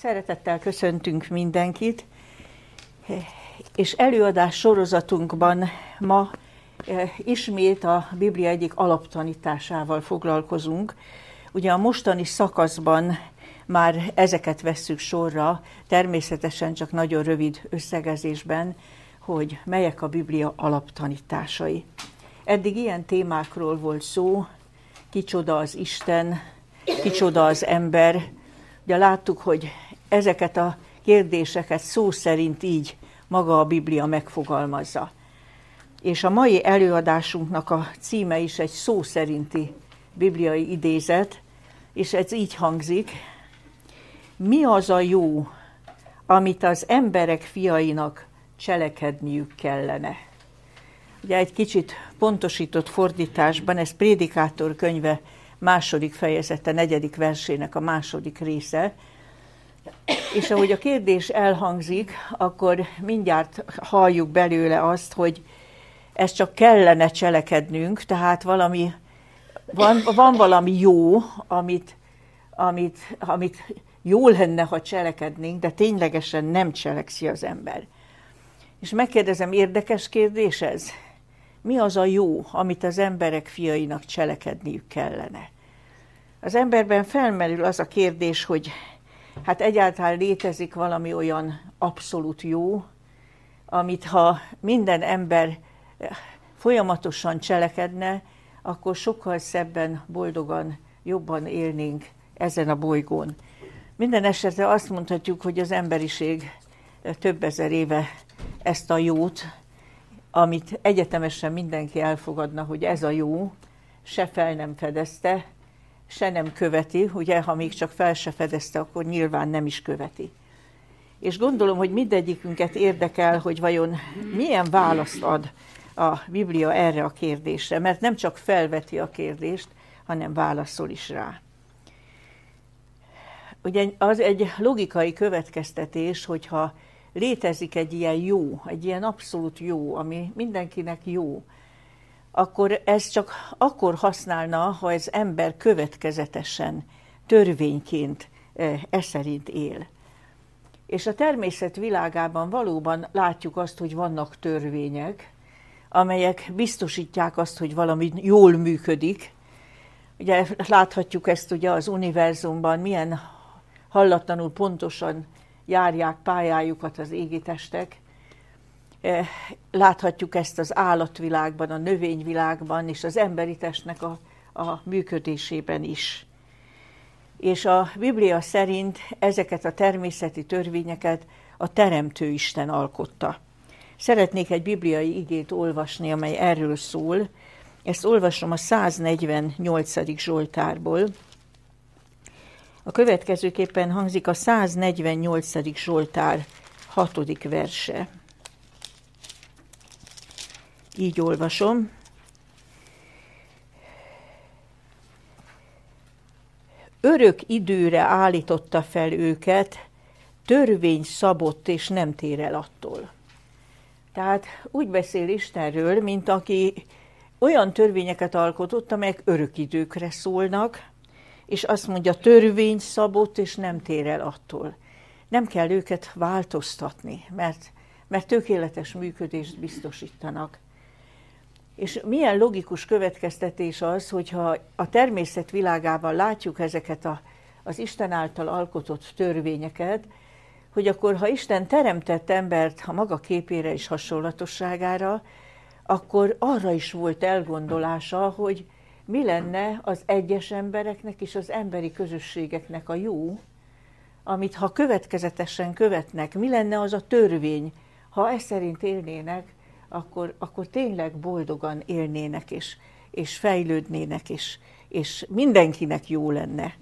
Szeretettel köszöntünk mindenkit, és előadás sorozatunkban ma eh, ismét a Biblia egyik alaptanításával foglalkozunk. Ugye a mostani szakaszban már ezeket vesszük sorra, természetesen csak nagyon rövid összegezésben, hogy melyek a Biblia alaptanításai. Eddig ilyen témákról volt szó, kicsoda az Isten, kicsoda az ember, Ugye láttuk, hogy ezeket a kérdéseket szó szerint így maga a Biblia megfogalmazza. És a mai előadásunknak a címe is egy szó szerinti bibliai idézet, és ez így hangzik, mi az a jó, amit az emberek fiainak cselekedniük kellene. Ugye egy kicsit pontosított fordításban, ez Prédikátor könyve második fejezete, negyedik versének a második része. És ahogy a kérdés elhangzik, akkor mindjárt halljuk belőle azt, hogy ez csak kellene cselekednünk, tehát valami, van, van valami jó, amit, amit, amit jó lenne, ha cselekednénk, de ténylegesen nem cselekszi az ember. És megkérdezem, érdekes kérdés ez? mi az a jó, amit az emberek fiainak cselekedniük kellene. Az emberben felmerül az a kérdés, hogy hát egyáltalán létezik valami olyan abszolút jó, amit ha minden ember folyamatosan cselekedne, akkor sokkal szebben, boldogan, jobban élnénk ezen a bolygón. Minden esetre azt mondhatjuk, hogy az emberiség több ezer éve ezt a jót amit egyetemesen mindenki elfogadna, hogy ez a jó, se fel nem fedezte, se nem követi, ugye, ha még csak fel se fedezte, akkor nyilván nem is követi. És gondolom, hogy mindegyikünket érdekel, hogy vajon milyen választ ad a Biblia erre a kérdésre, mert nem csak felveti a kérdést, hanem válaszol is rá. Ugye az egy logikai következtetés, hogyha létezik egy ilyen jó, egy ilyen abszolút jó, ami mindenkinek jó, akkor ez csak akkor használna, ha ez ember következetesen, törvényként e szerint él. És a természet világában valóban látjuk azt, hogy vannak törvények, amelyek biztosítják azt, hogy valami jól működik. Ugye láthatjuk ezt ugye az univerzumban, milyen hallatlanul pontosan járják pályájukat az égitestek. Eh, láthatjuk ezt az állatvilágban, a növényvilágban és az emberi testnek a, a működésében is. És a Biblia szerint ezeket a természeti törvényeket a Teremtő Isten alkotta. Szeretnék egy bibliai igét olvasni, amely erről szól. Ezt olvasom a 148. Zsoltárból. A következőképpen hangzik a 148. Zsoltár 6. verse. Így olvasom. Örök időre állította fel őket, törvény szabott és nem tér el attól. Tehát úgy beszél Istenről, mint aki olyan törvényeket alkotott, amelyek örök időkre szólnak, és azt mondja, törvény szabott, és nem tér el attól. Nem kell őket változtatni, mert, mert tökéletes működést biztosítanak. És milyen logikus következtetés az, hogyha a természet világában látjuk ezeket a, az Isten által alkotott törvényeket, hogy akkor, ha Isten teremtett embert a maga képére és hasonlatosságára, akkor arra is volt elgondolása, hogy mi lenne az egyes embereknek és az emberi közösségeknek a jó, amit ha következetesen követnek, mi lenne az a törvény, ha ez szerint élnének, akkor, akkor tényleg boldogan élnének, és, és fejlődnének, és, és mindenkinek jó lenne.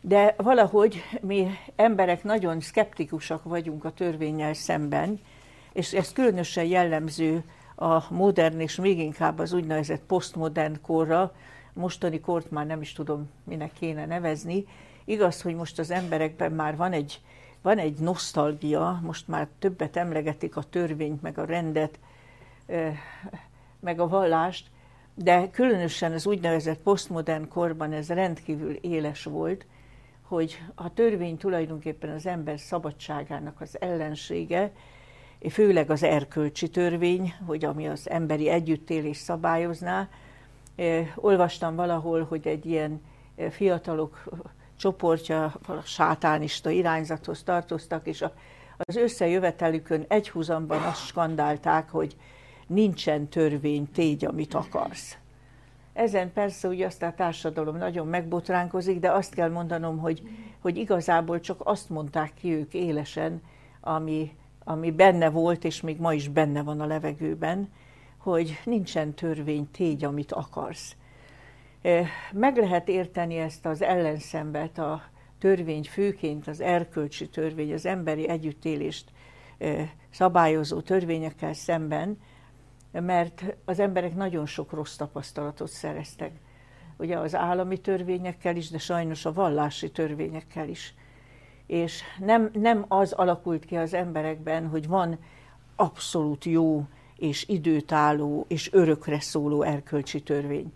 De valahogy mi emberek nagyon szkeptikusak vagyunk a törvényel szemben, és ez különösen jellemző a modern és még inkább az úgynevezett posztmodern korra, mostani kort már nem is tudom, minek kéne nevezni. Igaz, hogy most az emberekben már van egy, van egy nosztalgia, most már többet emlegetik a törvényt, meg a rendet, meg a vallást, de különösen az úgynevezett posztmodern korban ez rendkívül éles volt, hogy a törvény tulajdonképpen az ember szabadságának az ellensége, főleg az erkölcsi törvény, hogy ami az emberi együttélés szabályozná. Olvastam valahol, hogy egy ilyen fiatalok csoportja sátánista irányzathoz tartoztak, és az összejövetelükön egyhuzamban azt skandálták, hogy nincsen törvény, tégy, amit akarsz. Ezen persze ugye azt a társadalom nagyon megbotránkozik, de azt kell mondanom, hogy, hogy igazából csak azt mondták ki ők élesen, ami, ami benne volt, és még ma is benne van a levegőben, hogy nincsen törvény, tégy, amit akarsz. Meg lehet érteni ezt az ellenszembet, a törvény főként az erkölcsi törvény, az emberi együttélést szabályozó törvényekkel szemben, mert az emberek nagyon sok rossz tapasztalatot szereztek. Ugye az állami törvényekkel is, de sajnos a vallási törvényekkel is. És nem, nem az alakult ki az emberekben, hogy van abszolút jó és időtálló és örökre szóló erkölcsi törvény.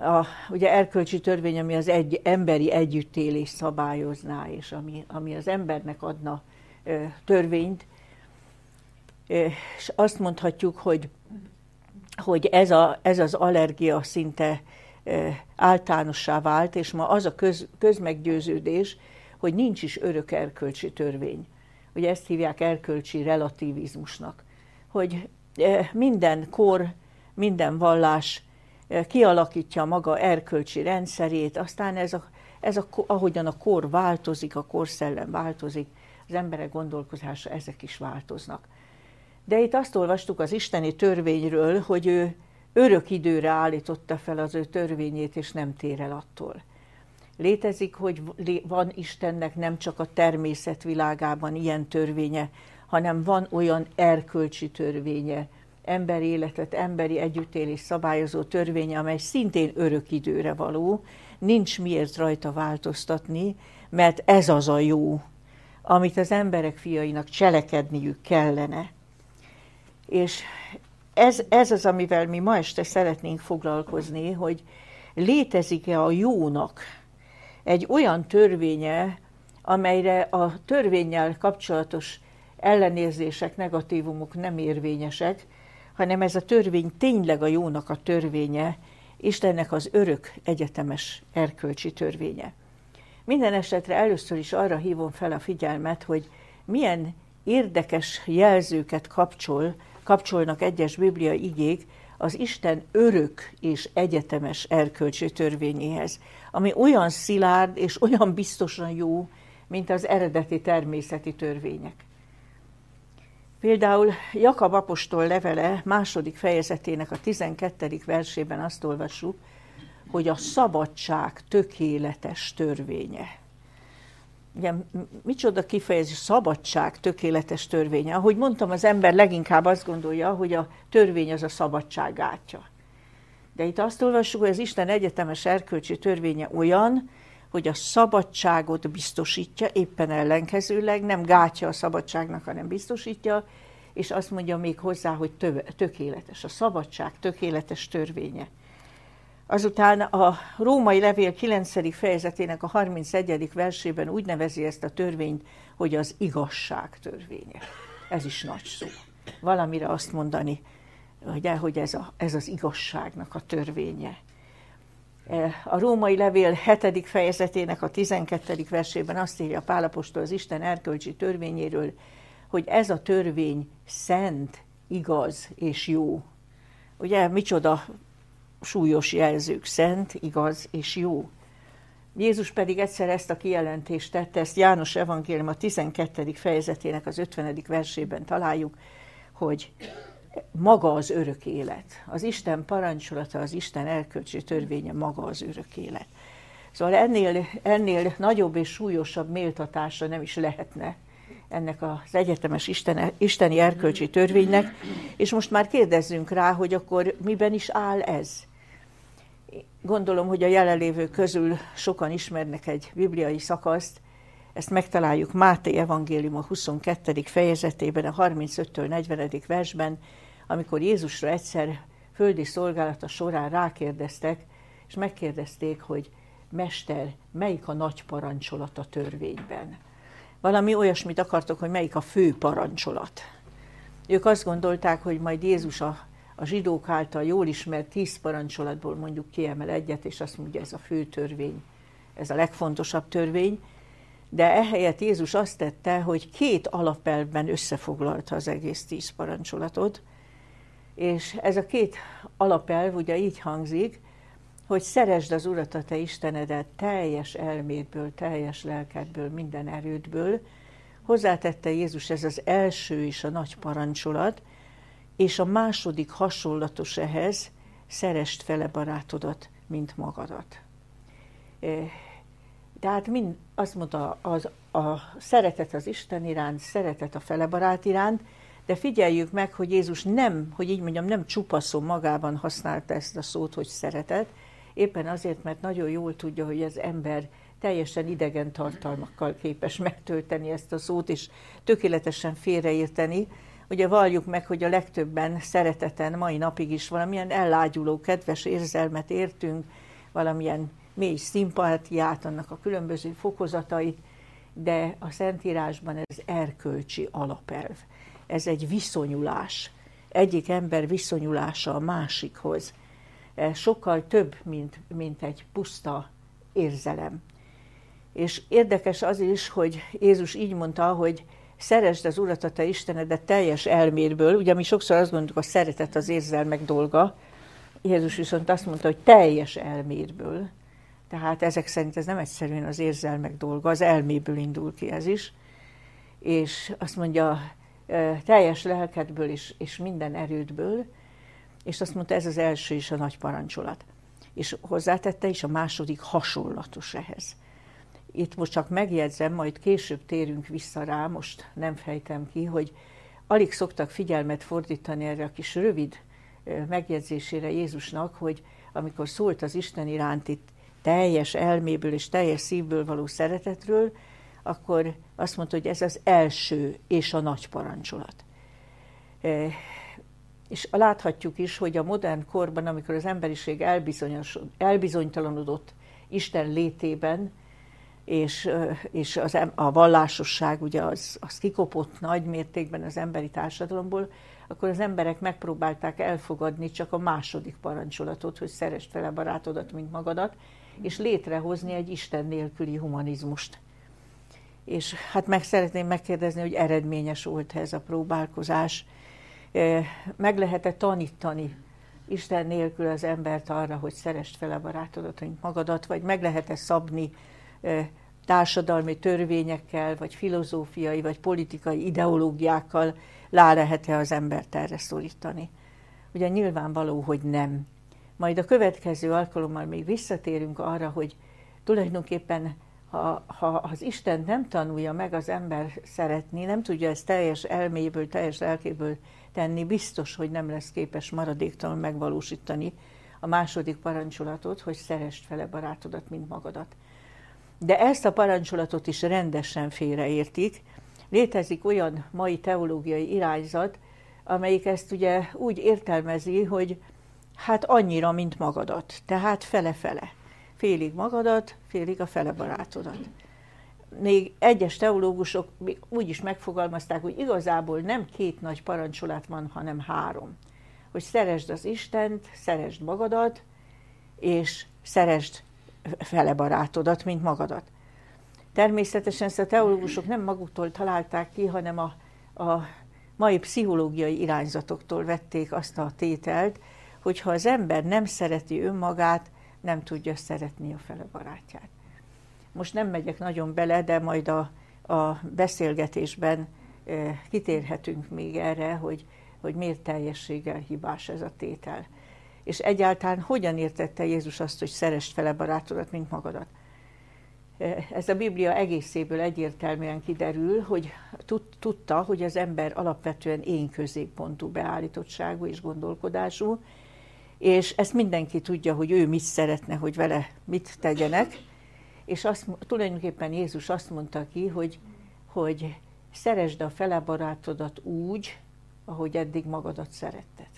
A, ugye erkölcsi törvény, ami az egy, emberi együttélés szabályozná, és ami, ami az embernek adna ö, törvényt, és azt mondhatjuk, hogy, hogy ez, a, ez az allergia szinte általánossá vált, és ma az a köz, közmeggyőződés, hogy nincs is örök erkölcsi törvény. Ugye ezt hívják erkölcsi relativizmusnak, hogy minden kor, minden vallás kialakítja maga erkölcsi rendszerét, aztán ez a, ez a, ahogyan a kor változik, a korszellem változik, az emberek gondolkozása, ezek is változnak. De itt azt olvastuk az isteni törvényről, hogy ő örök időre állította fel az ő törvényét, és nem tér el attól. Létezik, hogy van Istennek nem csak a természet világában ilyen törvénye, hanem van olyan erkölcsi törvénye, emberi életet, emberi együttélés szabályozó törvénye, amely szintén örök időre való, nincs miért rajta változtatni, mert ez az a jó, amit az emberek fiainak cselekedniük kellene. És ez, ez az, amivel mi ma este szeretnénk foglalkozni, hogy létezik-e a jónak egy olyan törvénye, amelyre a törvényel kapcsolatos ellenérzések, negatívumok nem érvényesek, hanem ez a törvény tényleg a jónak a törvénye, Istennek az örök egyetemes erkölcsi törvénye. Minden esetre először is arra hívom fel a figyelmet, hogy milyen érdekes jelzőket kapcsol kapcsolnak egyes biblia igék az Isten örök és egyetemes erkölcsi törvényéhez, ami olyan szilárd és olyan biztosan jó, mint az eredeti természeti törvények. Például Jakab apostol levele második fejezetének a 12. versében azt olvassuk, hogy a szabadság tökéletes törvénye ugye, micsoda kifejezés, szabadság tökéletes törvénye. Ahogy mondtam, az ember leginkább azt gondolja, hogy a törvény az a szabadság gátja. De itt azt olvassuk, hogy az Isten egyetemes erkölcsi törvénye olyan, hogy a szabadságot biztosítja, éppen ellenkezőleg, nem gátja a szabadságnak, hanem biztosítja, és azt mondja még hozzá, hogy tökéletes. A szabadság tökéletes törvénye. Azután a római levél 9. fejezetének a 31. versében úgy nevezi ezt a törvényt, hogy az igazság törvénye. Ez is nagy szó. Valamire azt mondani, ugye, hogy ez, a, ez az igazságnak a törvénye. A római levél 7. fejezetének a 12. versében azt írja Pálapostól az Isten erkölcsi törvényéről, hogy ez a törvény szent, igaz és jó. Ugye micsoda súlyos jelzők, szent, igaz és jó. Jézus pedig egyszer ezt a kijelentést tette, ezt János Evangélium a 12. fejezetének az 50. versében találjuk, hogy maga az örök élet. Az Isten parancsolata, az Isten elkölcsi törvénye maga az örök élet. Szóval ennél, ennél nagyobb és súlyosabb méltatása nem is lehetne ennek az egyetemes Isten, isteni erkölcsi törvénynek, és most már kérdezzünk rá, hogy akkor miben is áll ez. Gondolom, hogy a jelenlévők közül sokan ismernek egy bibliai szakaszt, ezt megtaláljuk Máté evangélium a 22. fejezetében, a 35-től 40. versben, amikor Jézusra egyszer földi szolgálata során rákérdeztek, és megkérdezték, hogy Mester, melyik a nagy parancsolat a törvényben? Valami olyasmit akartok, hogy melyik a fő parancsolat. Ők azt gondolták, hogy majd Jézus a, a zsidók által jól ismert tíz parancsolatból mondjuk kiemel egyet, és azt mondja, ez a fő törvény, ez a legfontosabb törvény, de ehelyett Jézus azt tette, hogy két alapelvben összefoglalta az egész tíz parancsolatot, és ez a két alapelv ugye így hangzik, hogy szeresd az Urat a te Istenedet teljes elmédből, teljes lelkedből, minden erődből. Hozzátette Jézus, ez az első és a nagy parancsolat, és a második hasonlatos ehhez, szerest fele barátodat, mint magadat. Tehát mind, azt mondta, az, a szeretet az Isten iránt, szeretet a fele barát iránt, de figyeljük meg, hogy Jézus nem, hogy így mondjam, nem csupaszon magában használta ezt a szót, hogy szeretet, éppen azért, mert nagyon jól tudja, hogy az ember teljesen idegen tartalmakkal képes megtölteni ezt a szót, és tökéletesen félreérteni. Ugye valljuk meg, hogy a legtöbben szereteten mai napig is valamilyen ellágyuló, kedves érzelmet értünk, valamilyen mély szimpátiát, annak a különböző fokozatait, de a Szentírásban ez erkölcsi alapelv. Ez egy viszonyulás, egyik ember viszonyulása a másikhoz. Ez sokkal több, mint, mint egy puszta érzelem. És érdekes az is, hogy Jézus így mondta, hogy szeresd az Urat, a te Istenedet teljes elmédből. Ugye mi sokszor azt gondoljuk, a szeretet az érzelmek dolga. Jézus viszont azt mondta, hogy teljes elmédből. Tehát ezek szerint ez nem egyszerűen az érzelmek dolga, az elméből indul ki ez is. És azt mondja, teljes lelkedből és, és minden erődből, és azt mondta, ez az első is a nagy parancsolat. És hozzátette is a második hasonlatos ehhez. Itt most csak megjegyzem, majd később térünk vissza rá, most nem fejtem ki, hogy alig szoktak figyelmet fordítani erre a kis rövid megjegyzésére Jézusnak, hogy amikor szólt az Isten iránti teljes elméből és teljes szívből való szeretetről, akkor azt mondta, hogy ez az első és a nagy parancsolat. E, és láthatjuk is, hogy a modern korban, amikor az emberiség elbizonytalanodott Isten létében, és, és az, a vallásosság ugye az, az kikopott nagy mértékben az emberi társadalomból, akkor az emberek megpróbálták elfogadni csak a második parancsolatot, hogy szeresd fel a barátodat, mint magadat, és létrehozni egy Isten nélküli humanizmust. És hát meg szeretném megkérdezni, hogy eredményes volt ez a próbálkozás. Meg lehet-e tanítani Isten nélkül az embert arra, hogy szerest fel a barátodat, mint magadat, vagy meg lehet-e szabni társadalmi törvényekkel, vagy filozófiai, vagy politikai ideológiákkal lá lehet-e az embert erre szorítani? Ugye nyilvánvaló, hogy nem. Majd a következő alkalommal még visszatérünk arra, hogy tulajdonképpen ha, ha az Isten nem tanulja meg az ember szeretni, nem tudja ezt teljes elméből, teljes lelkéből tenni, biztos, hogy nem lesz képes maradéktalan megvalósítani a második parancsolatot, hogy szerest fele barátodat, mint magadat. De ezt a parancsolatot is rendesen félreértik. Létezik olyan mai teológiai irányzat, amelyik ezt ugye úgy értelmezi, hogy Hát annyira, mint magadat. Tehát fele-fele. Félig magadat, félig a fele barátodat. Még egyes teológusok úgy is megfogalmazták, hogy igazából nem két nagy parancsolat van, hanem három. Hogy szeresd az Istent, szeresd magadat, és szeresd fele barátodat, mint magadat. Természetesen ezt a teológusok nem maguktól találták ki, hanem a, a mai pszichológiai irányzatoktól vették azt a tételt, hogyha az ember nem szereti önmagát, nem tudja szeretni a fele barátját. Most nem megyek nagyon bele, de majd a, a beszélgetésben e, kitérhetünk még erre, hogy, hogy miért teljességgel hibás ez a tétel. És egyáltalán hogyan értette Jézus azt, hogy szerest fele barátodat, mint magadat? Ez a Biblia egészéből egyértelműen kiderül, hogy tudta, hogy az ember alapvetően én középpontú beállítottságú és gondolkodású, és ezt mindenki tudja, hogy ő mit szeretne, hogy vele mit tegyenek, és azt, tulajdonképpen Jézus azt mondta ki, hogy, hogy szeresd a fele barátodat úgy, ahogy eddig magadat szeretted.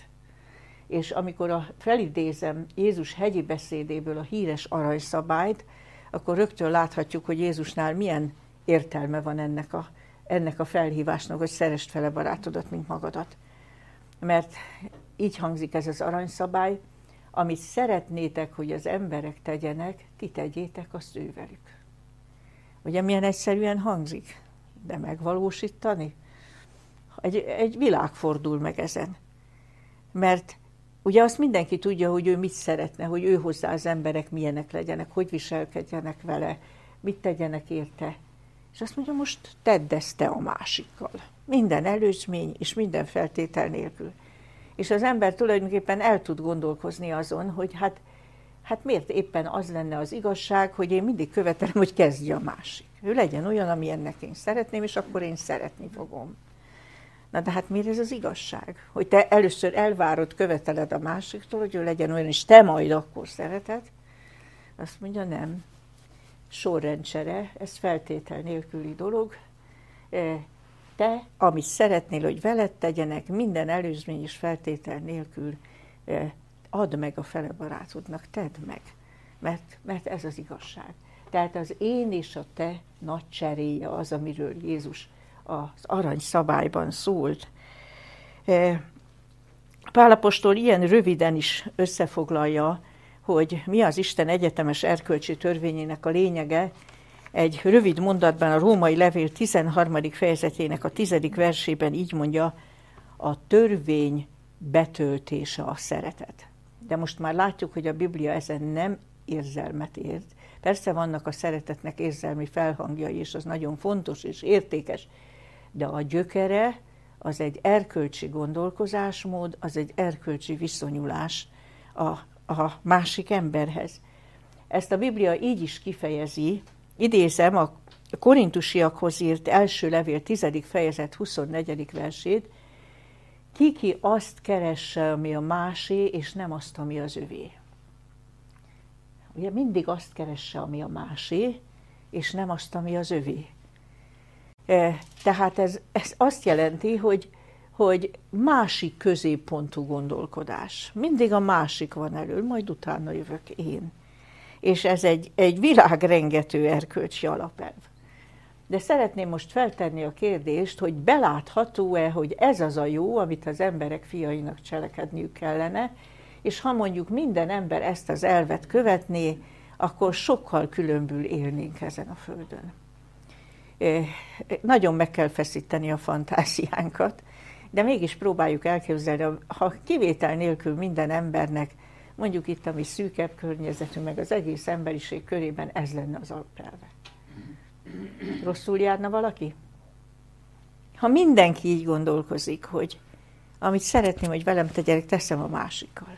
És amikor a, felidézem Jézus hegyi beszédéből a híres aranyszabályt, akkor rögtön láthatjuk, hogy Jézusnál milyen értelme van ennek a, ennek a felhívásnak, hogy szerest fele barátodat, mint magadat. Mert így hangzik ez az aranyszabály, amit szeretnétek, hogy az emberek tegyenek, ti tegyétek azt ővelük. Ugye milyen egyszerűen hangzik, de megvalósítani? Egy, egy világ fordul meg ezen. Mert ugye azt mindenki tudja, hogy ő mit szeretne, hogy ő hozzá az emberek milyenek legyenek, hogy viselkedjenek vele, mit tegyenek érte. És azt mondja, most tedd ezt te a másikkal. Minden előzmény és minden feltétel nélkül. És az ember tulajdonképpen el tud gondolkozni azon, hogy hát, hát miért éppen az lenne az igazság, hogy én mindig követelem, hogy kezdje a másik. Ő legyen olyan, amilyennek én szeretném, és akkor én szeretni fogom. Na de hát miért ez az igazság? Hogy te először elvárod, követeled a másiktól, hogy ő legyen olyan, és te majd akkor szereted? Azt mondja, nem. Sorrendsere, ez feltétel nélküli dolog. Te, amit szeretnél, hogy veled tegyenek, minden előzmény és feltétel nélkül add meg a fele barátodnak, tedd meg. Mert, mert ez az igazság. Tehát az én és a te nagy cseréje az, amiről Jézus az arany szabályban szólt. Pálapostól ilyen röviden is összefoglalja, hogy mi az Isten egyetemes erkölcsi törvényének a lényege, egy rövid mondatban a római levél 13. fejezetének a 10. versében így mondja, a törvény betöltése a szeretet. De most már látjuk, hogy a Biblia ezen nem érzelmet ért. Persze vannak a szeretetnek érzelmi felhangjai, és az nagyon fontos és értékes, de a gyökere az egy erkölcsi gondolkozásmód, az egy erkölcsi viszonyulás a, a másik emberhez. Ezt a Biblia így is kifejezi, idézem a korintusiakhoz írt első levél 10. fejezet 24. versét, ki azt keresse, ami a másé, és nem azt, ami az övé. Ugye mindig azt keresse, ami a másé, és nem azt, ami az övé. E, tehát ez, ez azt jelenti, hogy, hogy másik középpontú gondolkodás. Mindig a másik van elől, majd utána jövök én. És ez egy, egy világrengető erkölcsi alapelv. De szeretném most feltenni a kérdést, hogy belátható-e, hogy ez az a jó, amit az emberek fiainak cselekedniük kellene, és ha mondjuk minden ember ezt az elvet követné, akkor sokkal különbül élnénk ezen a földön nagyon meg kell feszíteni a fantáziánkat, de mégis próbáljuk elképzelni, ha kivétel nélkül minden embernek, mondjuk itt a mi szűkebb környezetünk, meg az egész emberiség körében ez lenne az alapelve. Rosszul járna valaki? Ha mindenki így gondolkozik, hogy amit szeretném, hogy velem tegyenek, teszem a másikkal.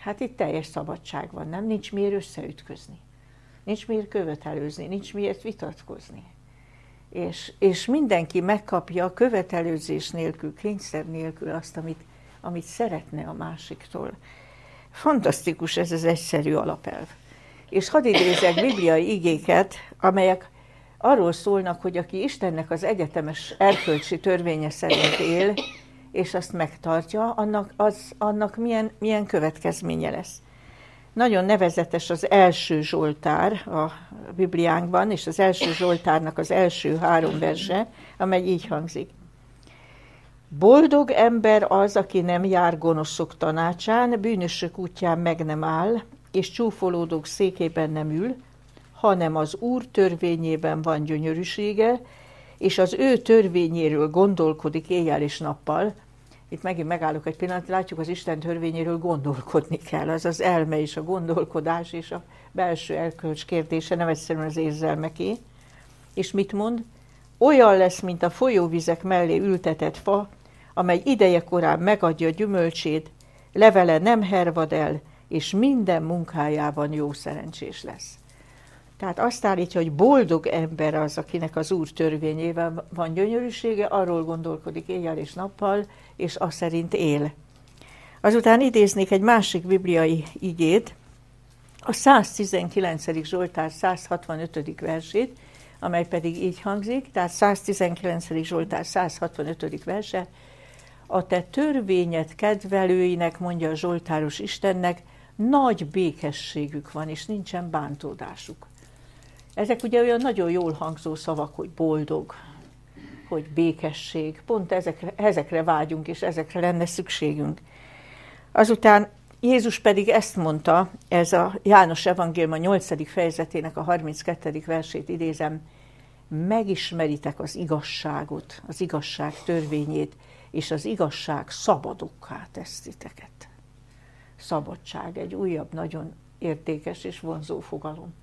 Hát itt teljes szabadság van, nem? Nincs miért összeütközni. Nincs miért követelőzni, nincs miért vitatkozni. És, és mindenki megkapja követelőzés nélkül, kényszer nélkül azt, amit, amit szeretne a másiktól. Fantasztikus ez az egyszerű alapelv. És hadd idézek bibliai igéket, amelyek arról szólnak, hogy aki Istennek az egyetemes erkölcsi törvénye szerint él, és azt megtartja, annak, az, annak milyen, milyen következménye lesz. Nagyon nevezetes az első Zsoltár a Bibliánkban, és az első Zsoltárnak az első három verse, amely így hangzik. Boldog ember az, aki nem jár gonoszok tanácsán, bűnösök útján meg nem áll, és csúfolódók székében nem ül, hanem az Úr törvényében van gyönyörűsége, és az ő törvényéről gondolkodik éjjel és nappal, itt megint megállok egy pillanat, látjuk az Isten törvényéről gondolkodni kell. Az az elme és a gondolkodás és a belső elkölcs kérdése, nem egyszerűen az érzelmeké. És mit mond? Olyan lesz, mint a folyóvizek mellé ültetett fa, amely ideje korán megadja gyümölcsét, levele nem hervad el, és minden munkájában jó szerencsés lesz. Tehát azt állítja, hogy boldog ember az, akinek az Úr törvényével van gyönyörűsége, arról gondolkodik éjjel és nappal, és azt szerint él. Azután idéznék egy másik bibliai igét, a 119. Zsoltár 165. versét, amely pedig így hangzik, tehát 119. Zsoltár 165. verse, a te törvényed kedvelőinek, mondja a Zsoltáros Istennek, nagy békességük van, és nincsen bántódásuk. Ezek ugye olyan nagyon jól hangzó szavak, hogy boldog, hogy békesség. Pont ezekre, ezekre vágyunk, és ezekre lenne szükségünk. Azután Jézus pedig ezt mondta, ez a János Evangélium a 8. fejezetének a 32. versét idézem, megismeritek az igazságot, az igazság törvényét, és az igazság szabadokká tesz titeket. Szabadság egy újabb, nagyon értékes és vonzó fogalom.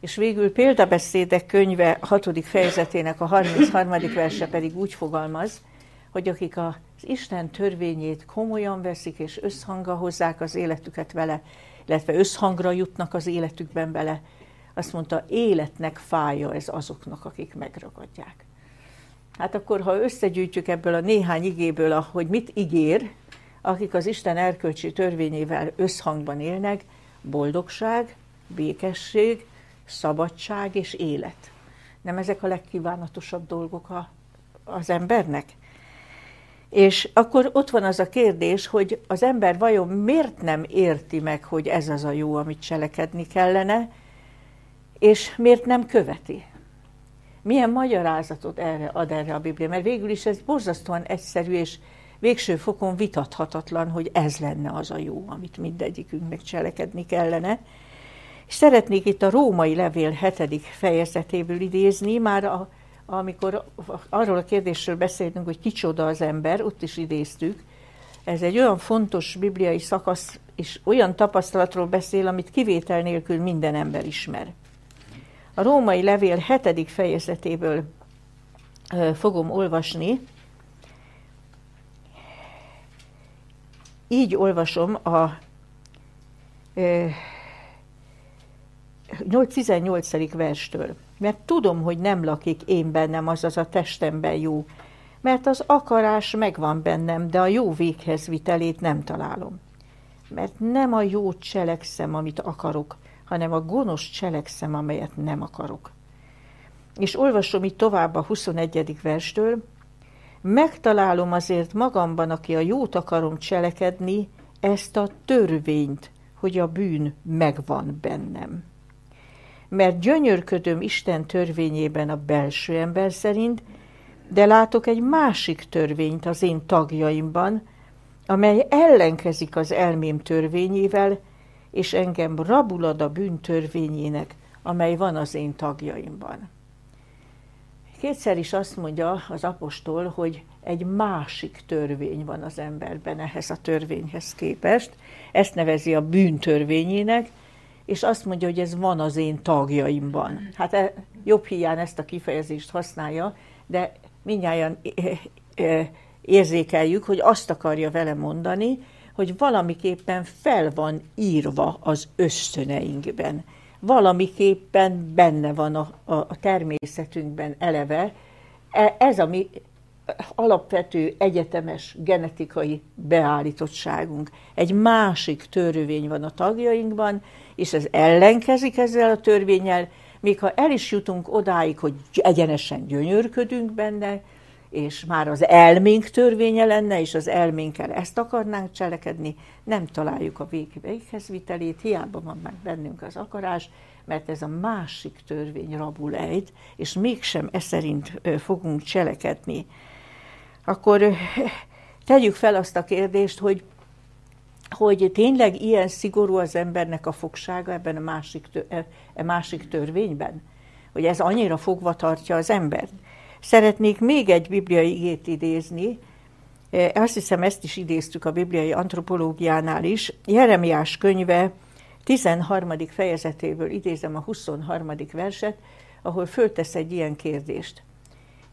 És végül példabeszédek könyve 6. fejezetének a 33. verse pedig úgy fogalmaz, hogy akik az Isten törvényét komolyan veszik és összhangba hozzák az életüket vele, illetve összhangra jutnak az életükben vele, azt mondta, életnek fája ez azoknak, akik megragadják. Hát akkor, ha összegyűjtjük ebből a néhány igéből, hogy mit ígér, akik az Isten erkölcsi törvényével összhangban élnek, boldogság, békesség, szabadság és élet. Nem ezek a legkívánatosabb dolgok a, az embernek? És akkor ott van az a kérdés, hogy az ember vajon miért nem érti meg, hogy ez az a jó, amit cselekedni kellene, és miért nem követi? Milyen magyarázatot erre ad erre a Biblia? Mert végül is ez borzasztóan egyszerű, és végső fokon vitathatatlan, hogy ez lenne az a jó, amit mindegyikünknek cselekedni kellene. És szeretnék itt a római levél hetedik fejezetéből idézni, már a, amikor arról a kérdésről beszéltünk, hogy kicsoda az ember, ott is idéztük, ez egy olyan fontos bibliai szakasz, és olyan tapasztalatról beszél, amit kivétel nélkül minden ember ismer. A római levél hetedik fejezetéből fogom olvasni. Így olvasom a 18. verstől. Mert tudom, hogy nem lakik én bennem, azaz a testemben jó, mert az akarás megvan bennem, de a jó véghez vitelét nem találom. Mert nem a jót cselekszem, amit akarok, hanem a gonosz cselekszem, amelyet nem akarok. És olvasom itt tovább a 21. verstől, megtalálom azért magamban, aki a jót akarom cselekedni, ezt a törvényt, hogy a bűn megvan bennem. Mert gyönyörködöm Isten törvényében a belső ember szerint, de látok egy másik törvényt az én tagjaimban, amely ellenkezik az elmém törvényével, és engem rabulad a bűntörvényének, amely van az én tagjaimban. Kétszer is azt mondja az apostol, hogy egy másik törvény van az emberben ehhez a törvényhez képest. Ezt nevezi a bűntörvényének, és azt mondja, hogy ez van az én tagjaimban. Hát e, jobb hiány ezt a kifejezést használja, de mindjárt érzékeljük, hogy azt akarja vele mondani, hogy valamiképpen fel van írva az ösztöneinkben. Valamiképpen benne van a, a, a természetünkben eleve. E, ez a mi alapvető egyetemes genetikai beállítottságunk. Egy másik törvény van a tagjainkban, és ez ellenkezik ezzel a törvényel, még ha el is jutunk odáig, hogy egyenesen gyönyörködünk benne, és már az elménk törvénye lenne, és az elménkkel ezt akarnánk cselekedni, nem találjuk a vég, véghez vitelét, hiába van meg bennünk az akarás, mert ez a másik törvény rabul ejt, és mégsem e szerint fogunk cselekedni. Akkor tegyük fel azt a kérdést, hogy hogy tényleg ilyen szigorú az embernek a fogsága ebben a másik, e, e másik törvényben? Hogy ez annyira fogva tartja az embert? Szeretnék még egy bibliai igét idézni, e, azt hiszem ezt is idéztük a bibliai antropológiánál is. Jeremiás könyve 13. fejezetéből idézem a 23. verset, ahol föltesz egy ilyen kérdést.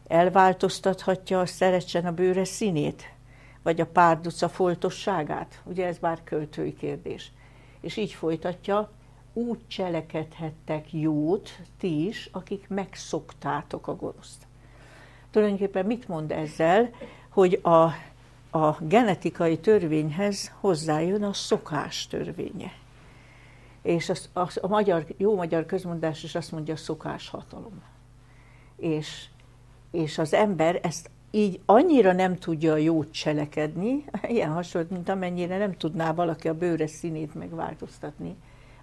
Elváltoztathatja a szerecsen a bőre színét, vagy a párduca foltosságát? Ugye ez már költői kérdés. És így folytatja, úgy cselekedhettek jót ti is, akik megszoktátok a gonoszt. Tulajdonképpen mit mond ezzel, hogy a, a genetikai törvényhez hozzájön a szokás törvénye. És az, az, a magyar, jó magyar közmondás is azt mondja, szokás hatalom. És, és az ember ezt így annyira nem tudja a jót cselekedni, ilyen hasonló, mint amennyire nem tudná valaki a bőre színét megváltoztatni,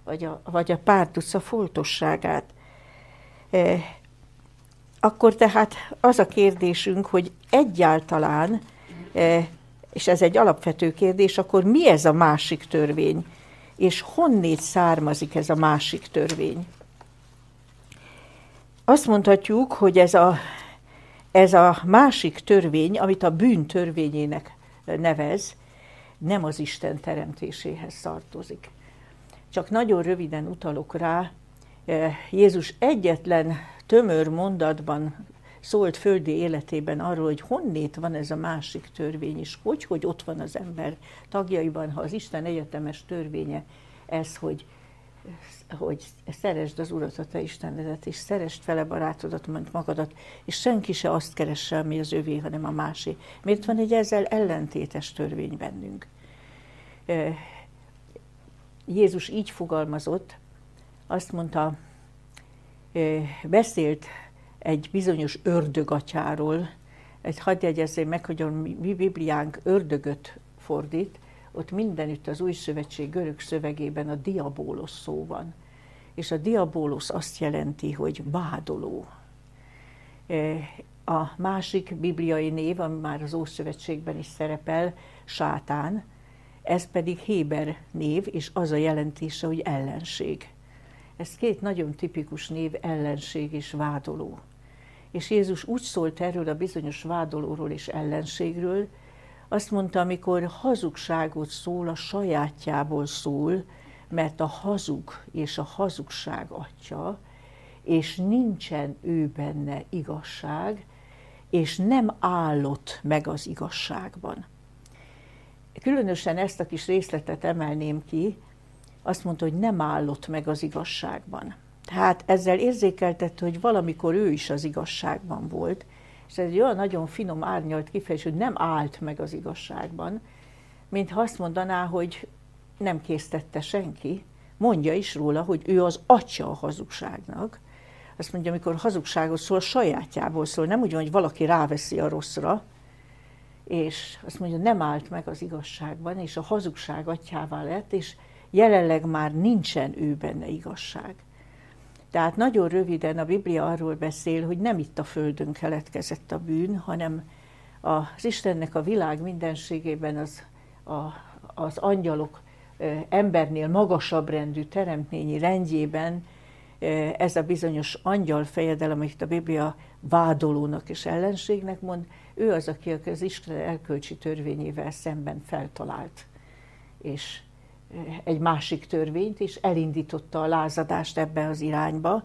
vagy a, vagy a pártusza foltosságát. E, akkor tehát az a kérdésünk, hogy egyáltalán, e, és ez egy alapvető kérdés, akkor mi ez a másik törvény, és honnét származik ez a másik törvény? Azt mondhatjuk, hogy ez a ez a másik törvény, amit a bűn törvényének nevez, nem az Isten teremtéséhez tartozik. Csak nagyon röviden utalok rá, eh, Jézus egyetlen tömör mondatban szólt földi életében arról, hogy honnét van ez a másik törvény, és hogy, hogy ott van az ember tagjaiban, ha az Isten egyetemes törvénye ez, hogy hogy szeresd az Urat, a te Istenedet, és szeresd fele barátodat, mint magadat, és senki se azt keresse, ami az övé, hanem a másé. Miért van egy ezzel ellentétes törvény bennünk? Jézus így fogalmazott, azt mondta, beszélt egy bizonyos ördögatyáról, egy hadd jegyezzék meg, hogy a mi Bibliánk ördögöt fordít, ott mindenütt az új szövetség görög szövegében a diabólos szó van. És a diabólos azt jelenti, hogy vádoló. E, a másik bibliai név, ami már az Ószövetségben is szerepel, sátán, ez pedig Héber név, és az a jelentése, hogy ellenség. Ez két nagyon tipikus név, ellenség és vádoló. És Jézus úgy szólt erről a bizonyos vádolóról és ellenségről, azt mondta, amikor hazugságot szól, a sajátjából szól, mert a hazug és a hazugság atya, és nincsen ő benne igazság, és nem állott meg az igazságban. Különösen ezt a kis részletet emelném ki, azt mondta, hogy nem állott meg az igazságban. Tehát ezzel érzékeltette, hogy valamikor ő is az igazságban volt, és ez egy olyan nagyon finom árnyalt kifejezés, hogy nem állt meg az igazságban, mintha azt mondaná, hogy nem késztette senki, mondja is róla, hogy ő az atya a hazugságnak. Azt mondja, amikor hazugságot szól, a sajátjából szól, nem úgy van, hogy valaki ráveszi a rosszra, és azt mondja, nem állt meg az igazságban, és a hazugság atyává lett, és jelenleg már nincsen ő benne igazság. Tehát nagyon röviden a Biblia arról beszél, hogy nem itt a Földön keletkezett a bűn, hanem az Istennek a világ mindenségében az, a, az angyalok embernél magasabb rendű teremtményi rendjében ez a bizonyos angyal fejedelem, amit a Biblia vádolónak és ellenségnek mond, ő az, aki az Isten elkölcsi törvényével szemben feltalált, és egy másik törvényt, és elindította a lázadást ebbe az irányba,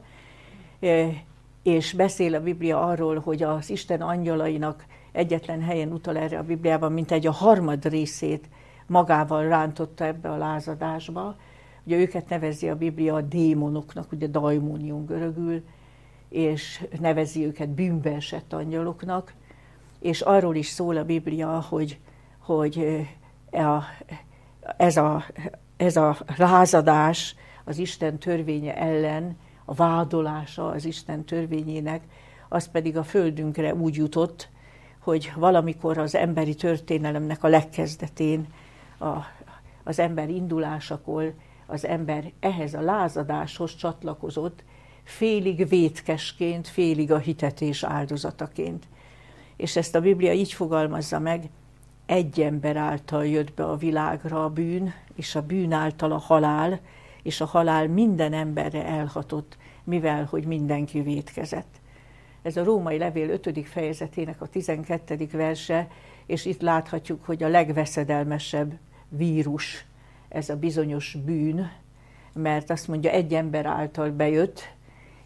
és beszél a Biblia arról, hogy az Isten angyalainak egyetlen helyen utal erre a Bibliában, mint egy a harmad részét magával rántotta ebbe a lázadásba. Ugye őket nevezi a Biblia a démonoknak, ugye daimonium görögül, és nevezi őket bűnbe esett angyaloknak, és arról is szól a Biblia, hogy, hogy a, ez a, ez a lázadás az Isten törvénye ellen, a vádolása az Isten törvényének, az pedig a földünkre úgy jutott, hogy valamikor az emberi történelemnek a legkezdetén, a, az ember indulásakor az ember ehhez a lázadáshoz csatlakozott, félig vétkesként, félig a hitetés áldozataként. És ezt a Biblia így fogalmazza meg, egy ember által jött be a világra a bűn, és a bűn által a halál, és a halál minden emberre elhatott, mivel hogy mindenki vétkezett. Ez a római levél 5. fejezetének a 12. verse, és itt láthatjuk, hogy a legveszedelmesebb vírus ez a bizonyos bűn, mert azt mondja, egy ember által bejött,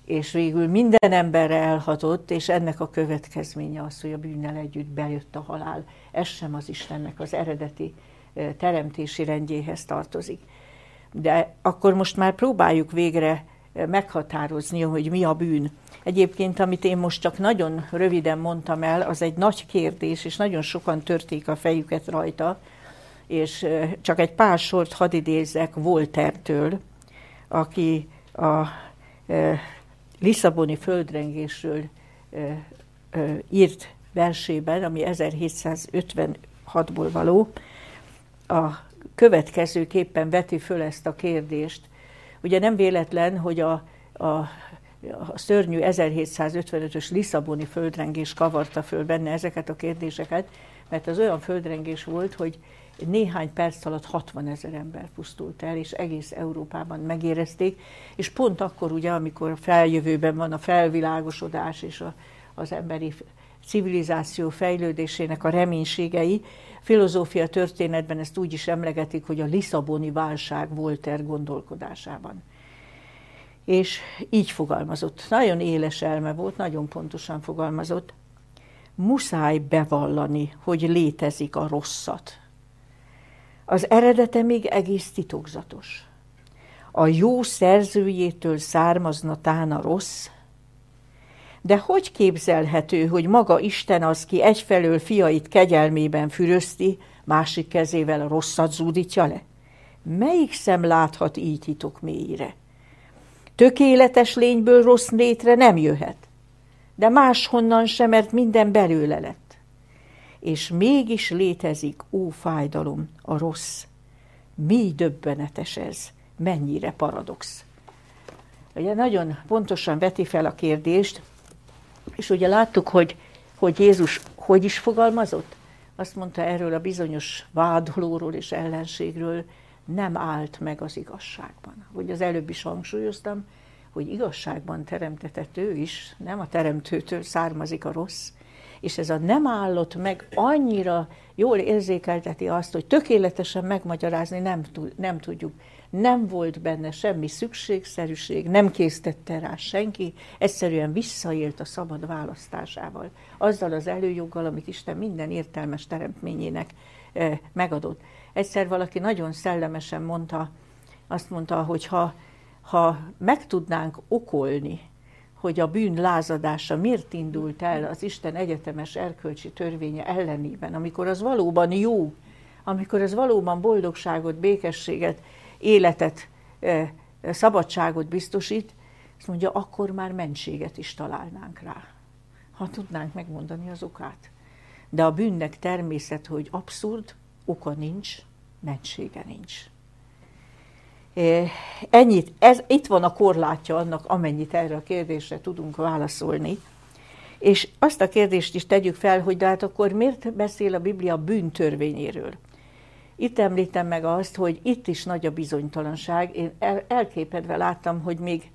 és végül minden emberre elhatott, és ennek a következménye az, hogy a bűnnel együtt bejött a halál. Ez sem az Istennek az eredeti teremtési rendjéhez tartozik. De akkor most már próbáljuk végre meghatározni, hogy mi a bűn. Egyébként, amit én most csak nagyon röviden mondtam el, az egy nagy kérdés, és nagyon sokan törték a fejüket rajta, és csak egy pár sort hadd idézzek Voltertől, aki a Lisszaboni földrengésről írt versében, ami 1756-ból való, a következőképpen veti föl ezt a kérdést. Ugye nem véletlen, hogy a, a, a szörnyű 1755-ös Lisszaboni földrengés kavarta föl benne ezeket a kérdéseket, mert az olyan földrengés volt, hogy néhány perc alatt 60 ezer ember pusztult el, és egész Európában megérezték, és pont akkor ugye, amikor a feljövőben van a felvilágosodás és a, az emberi civilizáció fejlődésének a reménységei, filozófia történetben ezt úgy is emlegetik, hogy a Lisszaboni válság Voltaire gondolkodásában. És így fogalmazott. Nagyon éles elme volt, nagyon pontosan fogalmazott. Muszáj bevallani, hogy létezik a rosszat. Az eredete még egész titokzatos. A jó szerzőjétől származna tán a rossz, de hogy képzelhető, hogy maga Isten az, ki egyfelől fiait kegyelmében fürözti, másik kezével a rosszat zúdítja le? Melyik szem láthat így titok mélyre? Tökéletes lényből rossz létre nem jöhet, de máshonnan sem, mert minden belőle lett. És mégis létezik, ó fájdalom, a rossz. Mi döbbenetes ez, mennyire paradox. Ugye nagyon pontosan veti fel a kérdést, és ugye láttuk, hogy, hogy Jézus hogy is fogalmazott? Azt mondta erről a bizonyos vádolóról és ellenségről, nem állt meg az igazságban. Hogy az előbb is hangsúlyoztam, hogy igazságban teremtetett ő is, nem a teremtőtől származik a rossz, és ez a nem állott meg annyira jól érzékelteti azt, hogy tökéletesen megmagyarázni nem, nem tudjuk nem volt benne semmi szükségszerűség, nem késztette rá senki, egyszerűen visszaélt a szabad választásával, azzal az előjoggal, amit Isten minden értelmes teremtményének eh, megadott. Egyszer valaki nagyon szellemesen mondta, azt mondta, hogy ha, ha meg tudnánk okolni, hogy a bűn lázadása miért indult el az Isten egyetemes erkölcsi törvénye ellenében, amikor az valóban jó, amikor az valóban boldogságot, békességet életet, szabadságot biztosít, azt mondja, akkor már mentséget is találnánk rá, ha tudnánk megmondani az okát. De a bűnnek természet, hogy abszurd, oka nincs, mentsége nincs. Ennyit, ez, itt van a korlátja annak, amennyit erre a kérdésre tudunk válaszolni. És azt a kérdést is tegyük fel, hogy de hát akkor miért beszél a Biblia bűntörvényéről? Itt említem meg azt, hogy itt is nagy a bizonytalanság. Én el, elképedve láttam, hogy még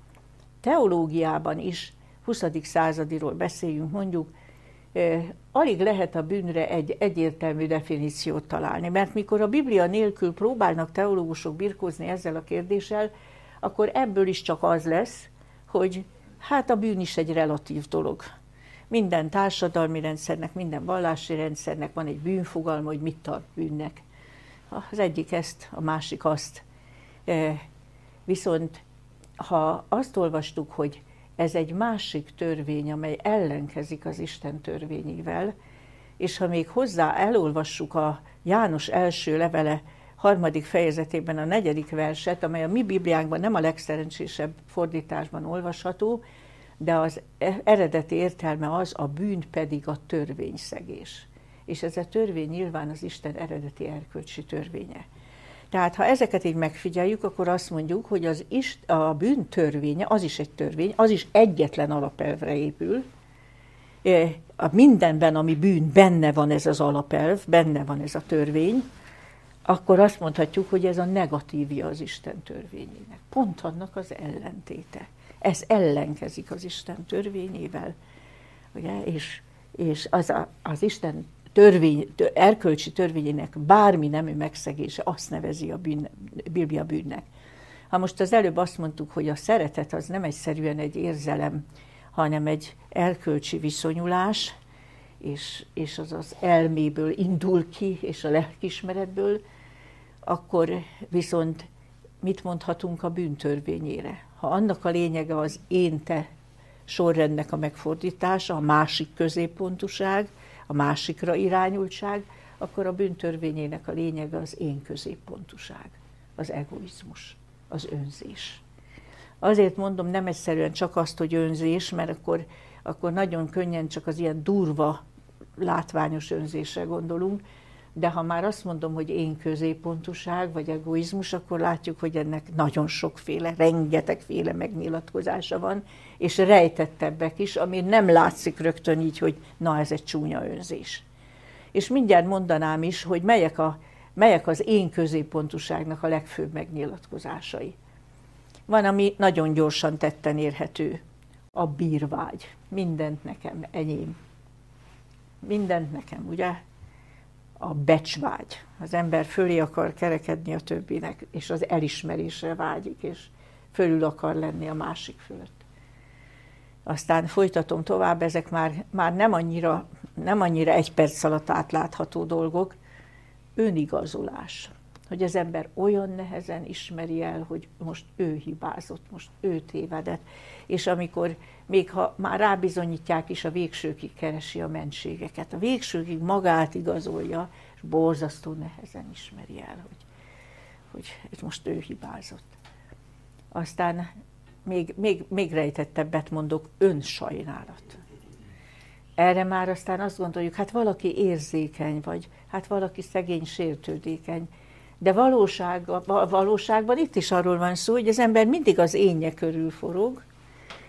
teológiában is, 20. századiról beszéljünk mondjuk, alig lehet a bűnre egy egyértelmű definíciót találni, mert mikor a Biblia nélkül próbálnak teológusok birkózni ezzel a kérdéssel, akkor ebből is csak az lesz, hogy hát a bűn is egy relatív dolog. Minden társadalmi rendszernek, minden vallási rendszernek van egy bűnfogalma, hogy mit tart bűnnek az egyik ezt, a másik azt. Viszont ha azt olvastuk, hogy ez egy másik törvény, amely ellenkezik az Isten törvényével, és ha még hozzá elolvassuk a János első levele harmadik fejezetében a negyedik verset, amely a mi Bibliánkban nem a legszerencsésebb fordításban olvasható, de az e-, eredeti értelme az, a bűn pedig a törvényszegés és ez a törvény nyilván az Isten eredeti erkölcsi törvénye. Tehát ha ezeket így megfigyeljük, akkor azt mondjuk, hogy az is, a bűn törvénye, az is egy törvény, az is egyetlen alapelvre épül. E, a mindenben, ami bűn, benne van ez az alapelv, benne van ez a törvény, akkor azt mondhatjuk, hogy ez a negatívja az Isten törvényének. Pont annak az ellentéte. Ez ellenkezik az Isten törvényével, ugye? És, és az, a, az Isten törvény, erkölcsi törvényének bármi nemű megszegése, azt nevezi a bűn, Biblia bűnnek. Ha most az előbb azt mondtuk, hogy a szeretet az nem egyszerűen egy érzelem, hanem egy erkölcsi viszonyulás, és, és az az elméből indul ki, és a lelkismeretből, akkor viszont mit mondhatunk a bűntörvényére? Ha annak a lényege az én-te sorrendnek a megfordítása, a másik középpontuság, a másikra irányultság, akkor a bűntörvényének a lényege az én középpontuság, az egoizmus, az önzés. Azért mondom nem egyszerűen csak azt, hogy önzés, mert akkor, akkor nagyon könnyen csak az ilyen durva látványos önzésre gondolunk, de ha már azt mondom, hogy én középpontúság vagy egoizmus, akkor látjuk, hogy ennek nagyon sokféle, rengetegféle megnyilatkozása van, és rejtettebbek is, ami nem látszik rögtön így, hogy na ez egy csúnya önzés. És mindjárt mondanám is, hogy melyek, a, melyek az én középpontúságnak a legfőbb megnyilatkozásai. Van, ami nagyon gyorsan tetten érhető. A bírvágy. Mindent nekem, enyém. Mindent nekem, ugye? A becsvágy. Az ember fölé akar kerekedni a többinek, és az elismerésre vágyik, és fölül akar lenni a másik fölött. Aztán folytatom tovább, ezek már, már nem, annyira, nem annyira egy perc alatt átlátható dolgok. Önigazolás hogy az ember olyan nehezen ismeri el, hogy most ő hibázott, most ő tévedett, és amikor még ha már rábizonyítják is, a végsőkig keresi a mentségeket, a végsőkig magát igazolja, és borzasztó nehezen ismeri el, hogy, hogy most ő hibázott. Aztán még, még, még rejtettebbet mondok, önsajnálat. Erre már aztán azt gondoljuk, hát valaki érzékeny, vagy hát valaki szegény, sértődékeny, de valóság, valóságban itt is arról van szó, hogy az ember mindig az énje körül forog,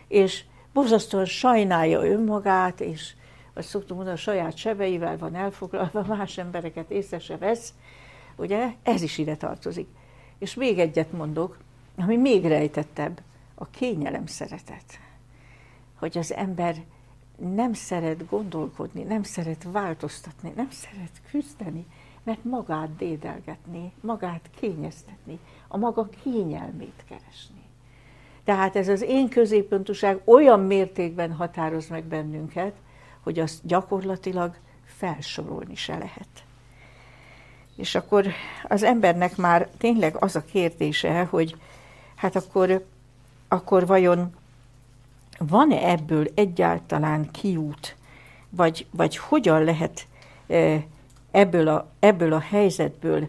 és borzasztóan sajnálja önmagát, és azt szoktuk mondani, a saját sebeivel van elfoglalva, más embereket észre se vesz, ugye, ez is ide tartozik. És még egyet mondok, ami még rejtettebb, a kényelem szeretet. Hogy az ember nem szeret gondolkodni, nem szeret változtatni, nem szeret küzdeni, mert magát dédelgetni, magát kényeztetni, a maga kényelmét keresni. Tehát ez az én középpontúság olyan mértékben határoz meg bennünket, hogy azt gyakorlatilag felsorolni se lehet. És akkor az embernek már tényleg az a kérdése, hogy hát akkor, akkor vajon van-e ebből egyáltalán kiút, vagy, vagy hogyan lehet e, ebből a, ebből a helyzetből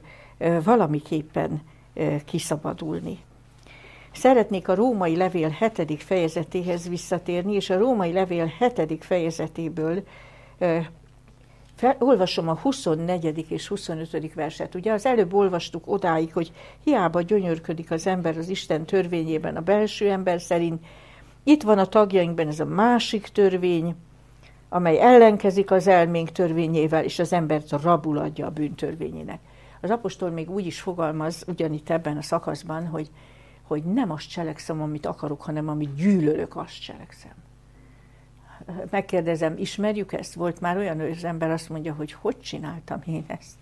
valamiképpen kiszabadulni. Szeretnék a római levél hetedik fejezetéhez visszatérni, és a római levél hetedik fejezetéből olvasom a 24. és 25. verset. Ugye az előbb olvastuk odáig, hogy hiába gyönyörködik az ember az Isten törvényében a belső ember szerint, itt van a tagjainkban ez a másik törvény, amely ellenkezik az elménk törvényével, és az embert rabul adja a bűntörvényének. Az apostol még úgy is fogalmaz, ugyanitt ebben a szakaszban, hogy, hogy nem azt cselekszem, amit akarok, hanem amit gyűlölök, azt cselekszem. Megkérdezem, ismerjük ezt? Volt már olyan, hogy az ember azt mondja, hogy hogy csináltam én ezt?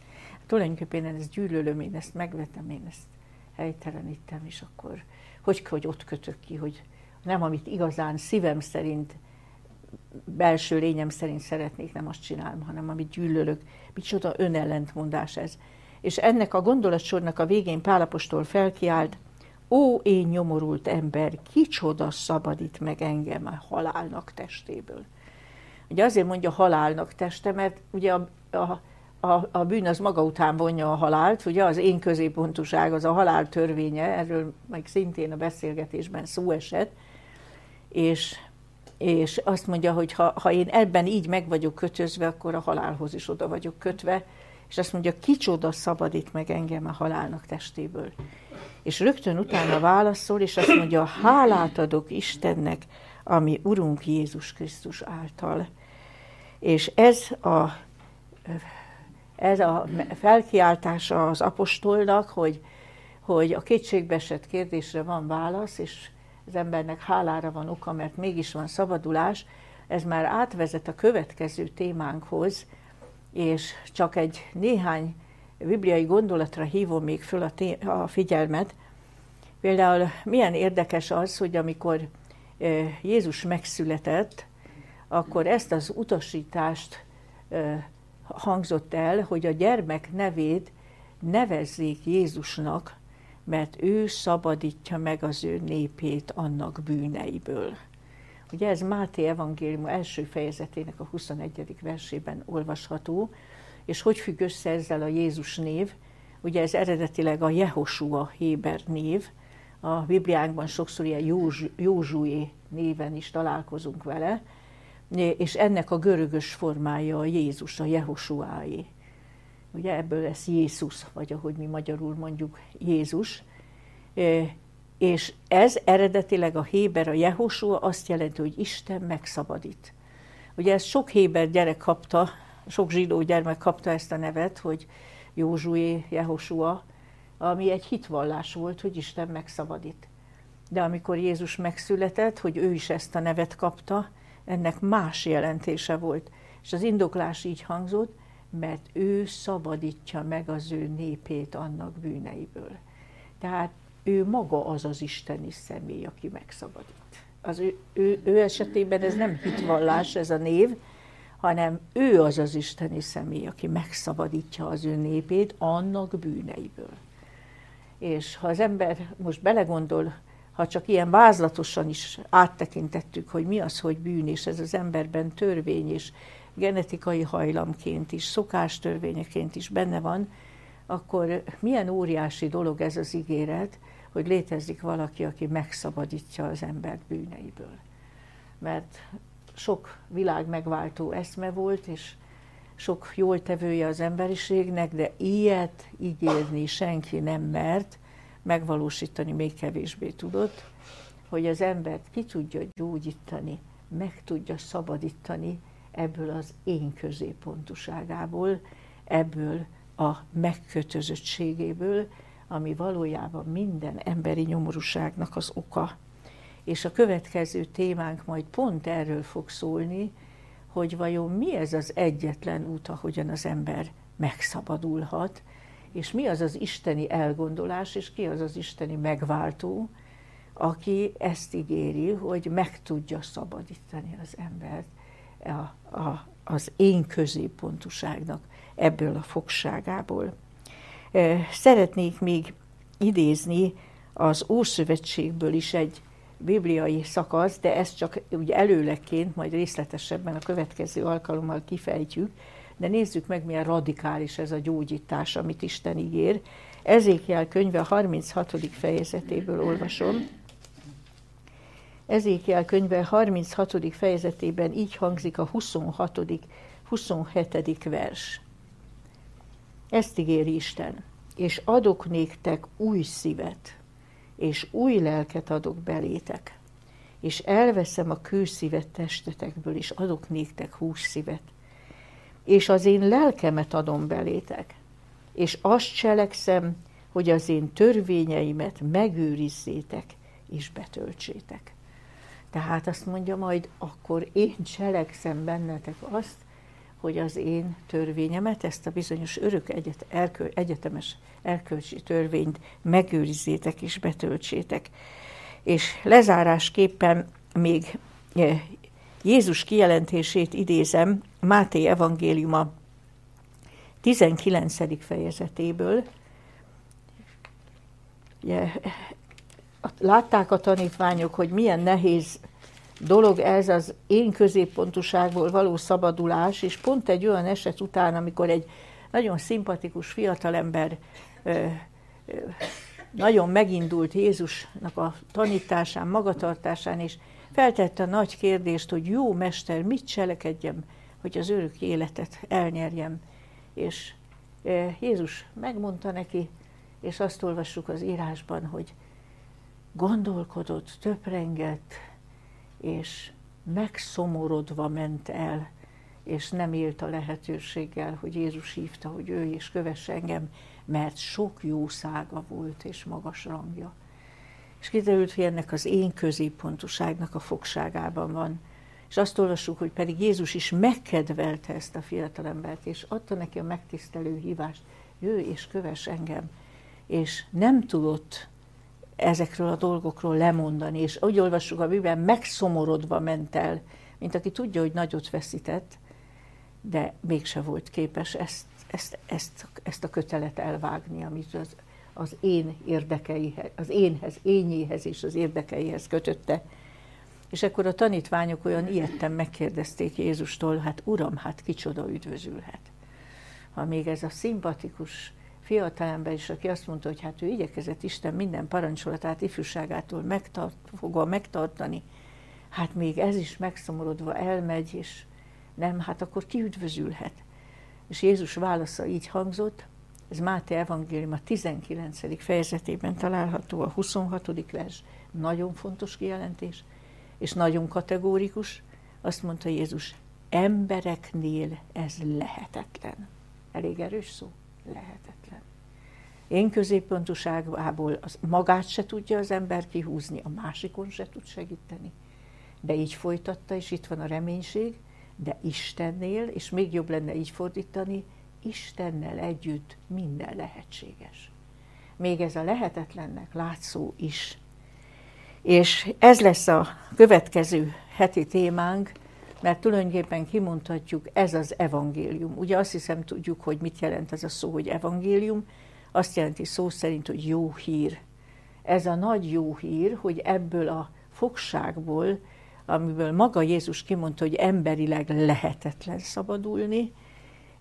Tulajdonképpen én ezt gyűlölöm, én ezt megvetem, én ezt helytelenítem, és akkor hogy, hogy ott kötök ki, hogy nem amit igazán szívem szerint belső lényem szerint szeretnék, nem azt csinálom, hanem amit gyűlölök. Micsoda önellentmondás ez. És ennek a gondolatsornak a végén Pálapostól felkiált, ó, én nyomorult ember, kicsoda szabadít meg engem a halálnak testéből. Ugye azért mondja halálnak teste, mert ugye a, a, a, a bűn az maga után vonja a halált, ugye az én középpontuság az a halál törvénye, erről meg szintén a beszélgetésben szó esett, és és azt mondja, hogy ha, ha én ebben így meg vagyok kötözve, akkor a halálhoz is oda vagyok kötve, és azt mondja, kicsoda szabadít meg engem a halálnak testéből. És rögtön utána válaszol, és azt mondja, hálát adok Istennek, ami Urunk Jézus Krisztus által. És ez a, ez a felkiáltása az apostolnak, hogy, hogy a kétségbeesett kérdésre van válasz, és az embernek hálára van oka, mert mégis van szabadulás, ez már átvezet a következő témánkhoz, és csak egy néhány bibliai gondolatra hívom még föl a, té- a figyelmet. Például milyen érdekes az, hogy amikor Jézus megszületett, akkor ezt az utasítást hangzott el, hogy a gyermek nevét nevezzék Jézusnak, mert ő szabadítja meg az ő népét annak bűneiből. Ugye ez Máté evangélium első fejezetének a 21. versében olvasható, és hogy függ össze ezzel a Jézus név? Ugye ez eredetileg a Jehosua Héber név, a Bibliánkban sokszor ilyen Józsué néven is találkozunk vele, és ennek a görögös formája a Jézus, a Jehosuáé. Ugye ebből lesz Jézus, vagy ahogy mi magyarul mondjuk Jézus. És ez eredetileg a Héber, a Jehosua azt jelenti, hogy Isten megszabadít. Ugye ezt sok Héber gyerek kapta, sok zsidó gyermek kapta ezt a nevet, hogy Józsué, Jehosua, ami egy hitvallás volt, hogy Isten megszabadít. De amikor Jézus megszületett, hogy ő is ezt a nevet kapta, ennek más jelentése volt. És az indoklás így hangzott, mert ő szabadítja meg az ő népét annak bűneiből. Tehát ő maga az az isteni személy, aki megszabadít. Az ő, ő, ő esetében ez nem hitvallás, ez a név, hanem ő az az isteni személy, aki megszabadítja az ő népét annak bűneiből. És ha az ember most belegondol, ha csak ilyen vázlatosan is áttekintettük, hogy mi az, hogy bűn, és ez az emberben törvény, és genetikai hajlamként is, szokástörvényeként is benne van, akkor milyen óriási dolog ez az ígéret, hogy létezik valaki, aki megszabadítja az embert bűneiből. Mert sok világ megváltó eszme volt, és sok jól tevője az emberiségnek, de ilyet ígérni senki nem mert, megvalósítani még kevésbé tudott, hogy az embert ki tudja gyógyítani, meg tudja szabadítani ebből az én középpontuságából, ebből a megkötözöttségéből, ami valójában minden emberi nyomorúságnak az oka. És a következő témánk majd pont erről fog szólni, hogy vajon mi ez az egyetlen út, ahogyan az ember megszabadulhat, és mi az az isteni elgondolás, és ki az az isteni megváltó, aki ezt ígéri, hogy meg tudja szabadítani az embert a, a, az én középpontuságnak ebből a fogságából. Szeretnék még idézni az Ószövetségből is egy bibliai szakasz, de ezt csak úgy előleként, majd részletesebben a következő alkalommal kifejtjük, de nézzük meg, milyen radikális ez a gyógyítás, amit Isten ígér. Ezékiel könyve a 36. fejezetéből olvasom. Ezékiel könyve 36. fejezetében így hangzik a 26. 27. vers. Ezt ígéri Isten, és adok néktek új szívet, és új lelket adok belétek, és elveszem a kőszívet testetekből, és adok néktek hús szívet, és az én lelkemet adom belétek, és azt cselekszem, hogy az én törvényeimet megőrizzétek és betöltsétek. Tehát azt mondja majd, akkor én cselekszem bennetek azt, hogy az én törvényemet, ezt a bizonyos örök egyet, elkö, egyetemes elkölcsi törvényt megőrizzétek és betöltsétek. És lezárásképpen még eh, Jézus kijelentését idézem Máté evangéliuma 19. fejezetéből. Látták a tanítványok, hogy milyen nehéz dolog ez az én középpontuságból való szabadulás, és pont egy olyan eset után, amikor egy nagyon szimpatikus fiatalember nagyon megindult Jézusnak a tanításán, magatartásán, és feltette a nagy kérdést, hogy jó mester, mit cselekedjem, hogy az örök életet elnyerjem. És Jézus megmondta neki, és azt olvassuk az írásban, hogy gondolkodott, töprengett, és megszomorodva ment el, és nem élt a lehetőséggel, hogy Jézus hívta, hogy ő is kövesse engem, mert sok jószága volt és magas rangja. És kiderült, hogy ennek az én középpontoságnak a fogságában van. És azt olvassuk, hogy pedig Jézus is megkedvelte ezt a fiatalembert, és adta neki a megtisztelő hívást, jöjj és kövess engem. És nem tudott ezekről a dolgokról lemondani, és úgy olvassuk a Biblián, megszomorodva ment el, mint aki tudja, hogy nagyot veszített, de mégse volt képes ezt, ezt, ezt, ezt a kötelet elvágni, amit az, az én érdekeihez, az énhez, ényéhez és az érdekeihez kötötte. És akkor a tanítványok olyan ilyetten megkérdezték Jézustól, hát Uram, hát kicsoda üdvözülhet. Ha még ez a szimpatikus fiatalember is, aki azt mondta, hogy hát ő igyekezett Isten minden parancsolatát ifjúságától megtart, fogva megtartani, hát még ez is megszomorodva elmegy, és nem, hát akkor ki üdvözülhet. És Jézus válasza így hangzott, ez Máté Evangélium a 19. fejezetében található, a 26. vers, nagyon fontos kijelentés, és nagyon kategórikus. Azt mondta Jézus, embereknél ez lehetetlen. Elég erős szó? Lehetetlen. Én középpontúságából az magát se tudja az ember kihúzni, a másikon se tud segíteni. De így folytatta, és itt van a reménység, de Istennél, és még jobb lenne így fordítani, Istennel együtt minden lehetséges. Még ez a lehetetlennek látszó is. És ez lesz a következő heti témánk, mert tulajdonképpen kimondhatjuk, ez az evangélium. Ugye azt hiszem tudjuk, hogy mit jelent ez a szó, hogy evangélium. Azt jelenti szó szerint, hogy jó hír. Ez a nagy jó hír, hogy ebből a fogságból, amiből maga Jézus kimondta, hogy emberileg lehetetlen szabadulni,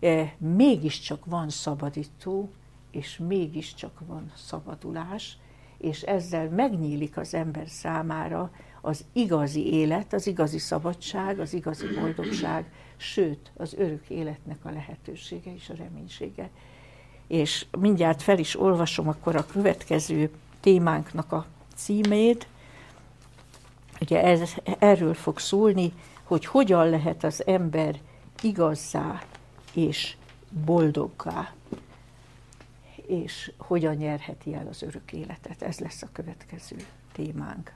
E, mégiscsak van szabadító, és mégiscsak van szabadulás, és ezzel megnyílik az ember számára az igazi élet, az igazi szabadság, az igazi boldogság, sőt, az örök életnek a lehetősége és a reménysége és mindjárt fel is olvasom akkor a következő témánknak a címét. Ugye ez, erről fog szólni, hogy hogyan lehet az ember igazzá és boldoggá, és hogyan nyerheti el az örök életet. Ez lesz a következő témánk.